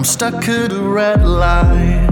I'm stuck at a red light,